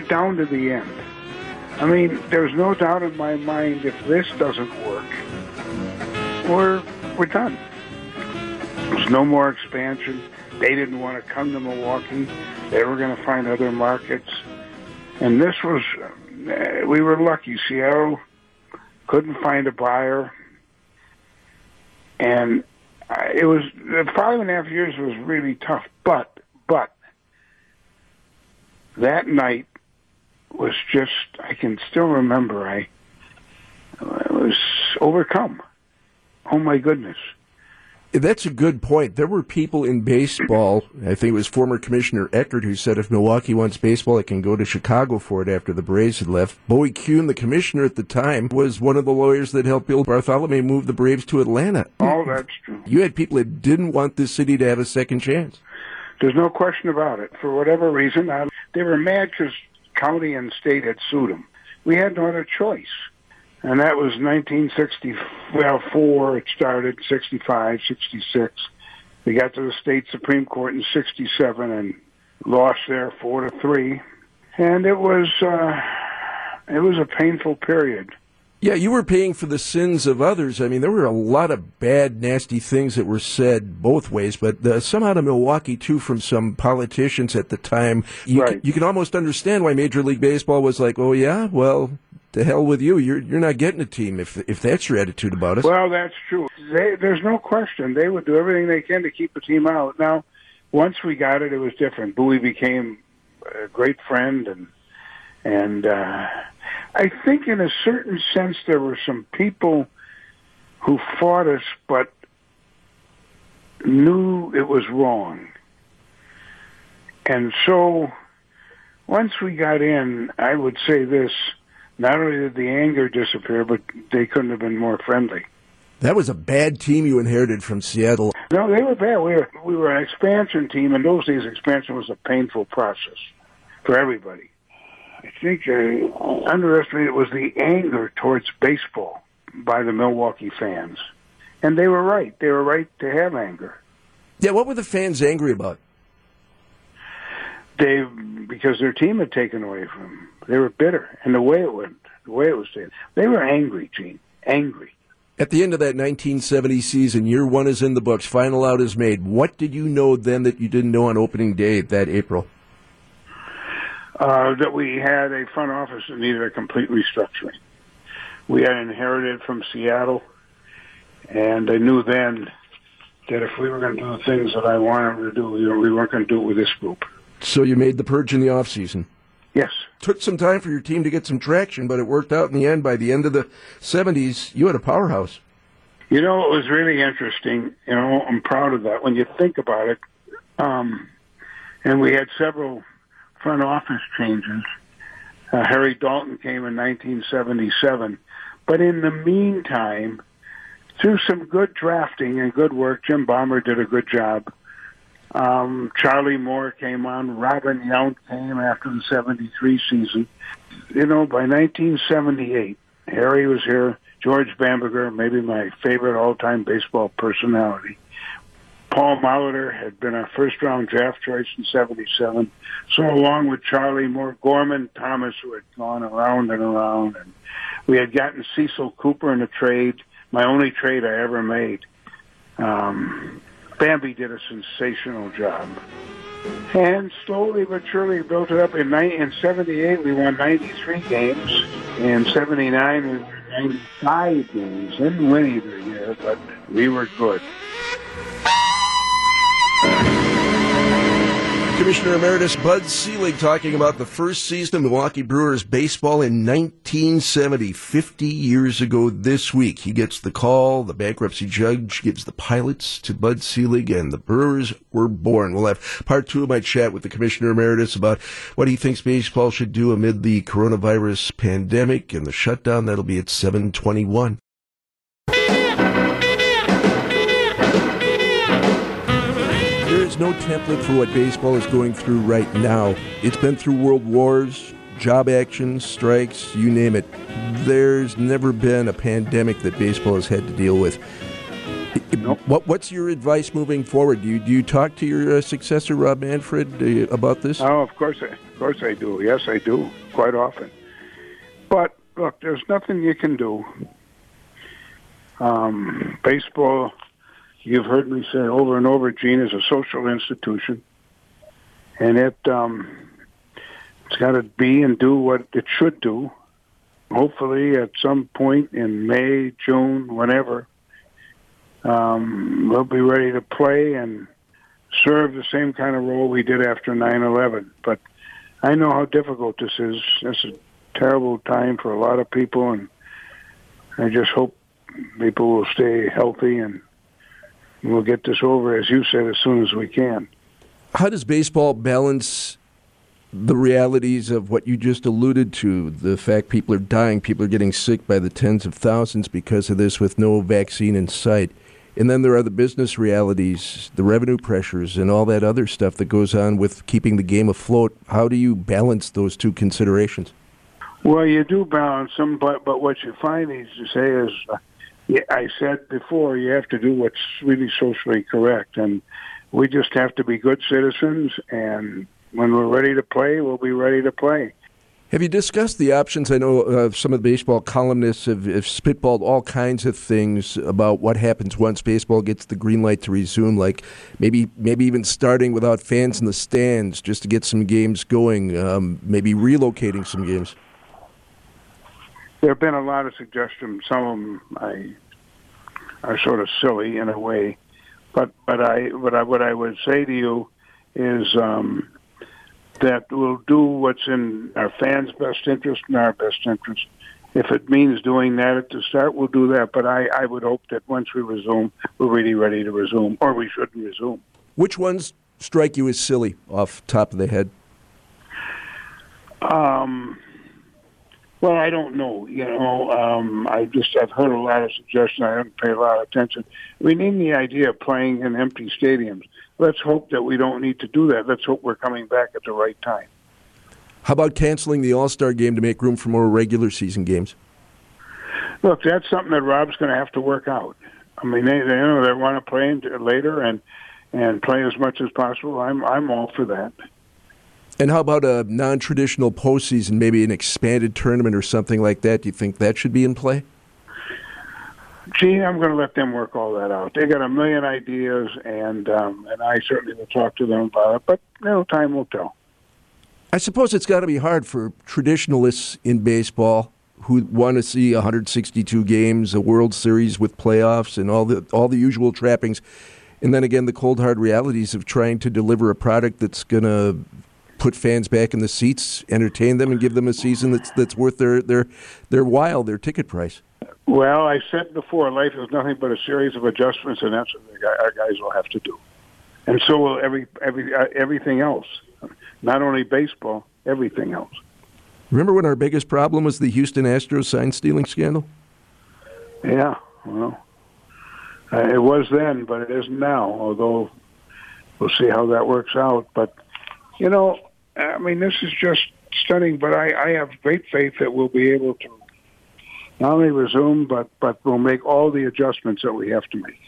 down to the end. I mean, there's no doubt in my mind if this doesn't work, we're we're done. There's no more expansion. They didn't want to come to Milwaukee. They were going to find other markets, and this was uh, we were lucky. Seattle couldn't find a buyer, and it was the five and a half years was really tough. But but that night was just I can still remember I, I was overcome. Oh my goodness. That's a good point. There were people in baseball, I think it was former Commissioner Eckert, who said if Milwaukee wants baseball, it can go to Chicago for it after the Braves had left. Bowie Kuhn, the commissioner at the time, was one of the lawyers that helped Bill Bartholomay move the Braves to Atlanta. Oh, that's true. You had people that didn't want this city to have a second chance. There's no question about it. For whatever reason, I, they were mad because county and state had sued them. We had no other choice. And that was 1964. It started 65, 66. We got to the state supreme court in 67 and lost there four to three. And it was uh, it was a painful period. Yeah, you were paying for the sins of others. I mean, there were a lot of bad, nasty things that were said both ways, but uh, some out of Milwaukee, too, from some politicians at the time. You, Right. c- you can almost understand why Major League Baseball was like, oh, yeah, well, to hell with you. You're, you're not getting a team if, if that's your attitude about us. Well, that's true. They, there's no question. They would do everything they can to keep the team out. Now, once we got it, it was different. Bowie became a great friend, and and uh, I think, in a certain sense, there were some people who fought us, but knew it was wrong. And so, once we got in, I would say this: not only did the anger disappear, but they couldn't have been more friendly. that was a bad team you inherited from Seattle. No, they were bad. We were we were an expansion team. In those days, expansion was a painful process for everybody. I think uh, underestimated was the anger towards baseball by the Milwaukee fans, and they were right. They were right to have anger. Yeah, what were the fans angry about? They because their team had taken away from them. They were bitter, and the way it went, the way it was said, they were angry, Gene, angry. At the end of that 1970 season, year one is in the books, final out is made. What did you know then that you didn't know on opening day that April? Uh, that we had a front office that needed a complete restructuring. We had inherited from Seattle, and I knew then that if we were going to do the things that I wanted to do, we we weren't going to do it with this group. So you made the purge in the off season. Yes, Took some time for your team to get some traction, but it worked out in the end. By the end of the 70s, you had a powerhouse. you know it was really interesting. You know, I'm proud of that when you think about it. Um, and we had several front office changes. Uh, Harry Dalton came in 1977, but in the meantime, through some good drafting and good work, Jim Baumer did a good job. Um, Charlie Moore came on. Robin Yount came after the 73 season. You know, by 1978, Harry was here. George Bamberger, maybe my favorite all-time baseball personality. Paul Molitor had been our first-round draft choice in 77. So along with Charlie Moore, Gorman Thomas, who had gone around and around, and we had gotten Cecil Cooper in a trade, my only trade I ever made. Um, Bambi did a sensational job. And slowly but surely built it up. In, in 78, we won 93 games. In 79, we won 95 games. Didn't win either year, but we were good. Commissioner Emeritus Bud Selig talking about the first season of Milwaukee Brewers baseball in 1970, 50 years ago this week. He gets the call, the bankruptcy judge gives the pilots to Bud Selig, and the Brewers were born. We'll have part two of my chat with the Commissioner Emeritus about what he thinks baseball should do amid the coronavirus pandemic and the shutdown. That'll be at 721. There is no template for what baseball is going through right now. It's been through world wars, job actions, strikes, you name it. There's never been a pandemic that baseball has had to deal with. Nope. What What's your advice moving forward? Do you do you talk to your uh, successor Rob Manfred uh, about this? Oh, of course, I, of course I do. Yes, I do quite often. But look, there's nothing you can do. Um, baseball, you've heard me say over and over, Gene is a social institution, and it um, it's got to be and do what it should do. Hopefully, at some point in May, June, whenever, um, we'll be ready to play and serve the same kind of role we did after 9/11. But I know how difficult this is. It's a terrible time for a lot of people, and I just hope people will stay healthy and we'll get this over, as you said, as soon as we can. How does baseball balance the realities of what you just alluded to? The fact people are dying, people are getting sick by the tens of thousands because of this with no vaccine in sight. And then there are the business realities, the revenue pressures, and all that other stuff that goes on with keeping the game afloat. How do you balance those two considerations? Well, you do balance them, but but what you find is to say is, uh, I said before, you have to do what's really socially correct, and we just have to be good citizens. And when we're ready to play, we'll be ready to play. Have you discussed the options? I know uh, some of the baseball columnists have, have, spitballed all kinds of things about what happens once baseball gets the green light to resume, like maybe maybe even starting without fans in the stands just to get some games going, um, maybe relocating some games. There have been a lot of suggestions. Some of them I are sort of silly in a way, but but I but I, what I would say to you is. Um, that we'll do what's in our fans' best interest and our best interest. If it means doing that at the start, we'll do that. But I, I would hope that once we resume, we're really ready to resume, or we shouldn't resume. Which ones strike you as silly off top of the head? Um, well, I don't know. You know, um, I just I've heard a lot of suggestions. I haven't paid a lot of attention. We need the idea of playing in empty stadiums let's hope that we don't need to do that. Let's hope we're coming back at the right time. How about canceling the All Star game to make room for more regular season games? Look, that's something that Rob's going to have to work out. I mean, they, they you know they want to play later and and play as much as possible. I'm I'm all for that. And how about a non-traditional postseason, maybe an expanded tournament or something like that? Do you think that should be in play? Gee, I'm going to let them work all that out. They got a million ideas, and um, and I certainly will talk to them about it. But you know, time will tell. I suppose it's got to be hard for traditionalists in baseball who want to see 162 games, a World Series with playoffs, and all the all the usual trappings, and then again the cold hard realities of trying to deliver a product that's going to put fans back in the seats, entertain them, and give them a season that's that's worth their their their while, their ticket price. Well, I said before, life is nothing but a series of adjustments, and that's what our guys will have to do. And so will every every uh, everything else. Not only baseball, everything else. Remember when our biggest problem was the Houston Astros sign stealing scandal? Yeah, well, uh, it was then, but it isn't now. Although we'll see how that works out. But you know, I mean, this is just stunning. But I, I have great faith that we'll be able to not only resume, but but we'll make all the adjustments that we have to make.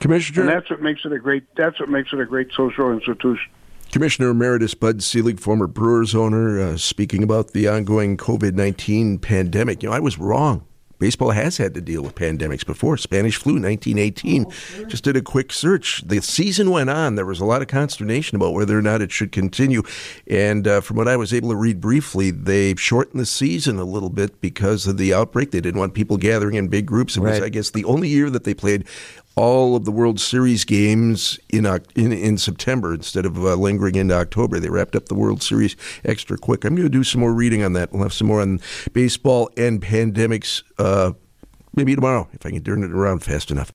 Commissioner, and that's what makes it a great. That's what makes it a great social institution. Commissioner Emeritus Bud Selig, former Brewers owner, uh, speaking about the ongoing COVID nineteen pandemic. You know, I was wrong. Baseball has had to deal with pandemics before. Spanish flu, 1918. Oh, sure. Just did a quick search. The season went on. There was a lot of consternation about whether or not it should continue. And uh, from what I was able to read briefly, they shortened the season a little bit because of the outbreak. They didn't want people gathering in big groups. It right. was, I guess, the only year that they played all of the World Series games in in, in September instead of uh, lingering into October. They wrapped up the World Series extra quick. I'm going to do some more reading on that. We'll have some more on baseball and pandemics uh, maybe tomorrow if I can turn it around fast enough.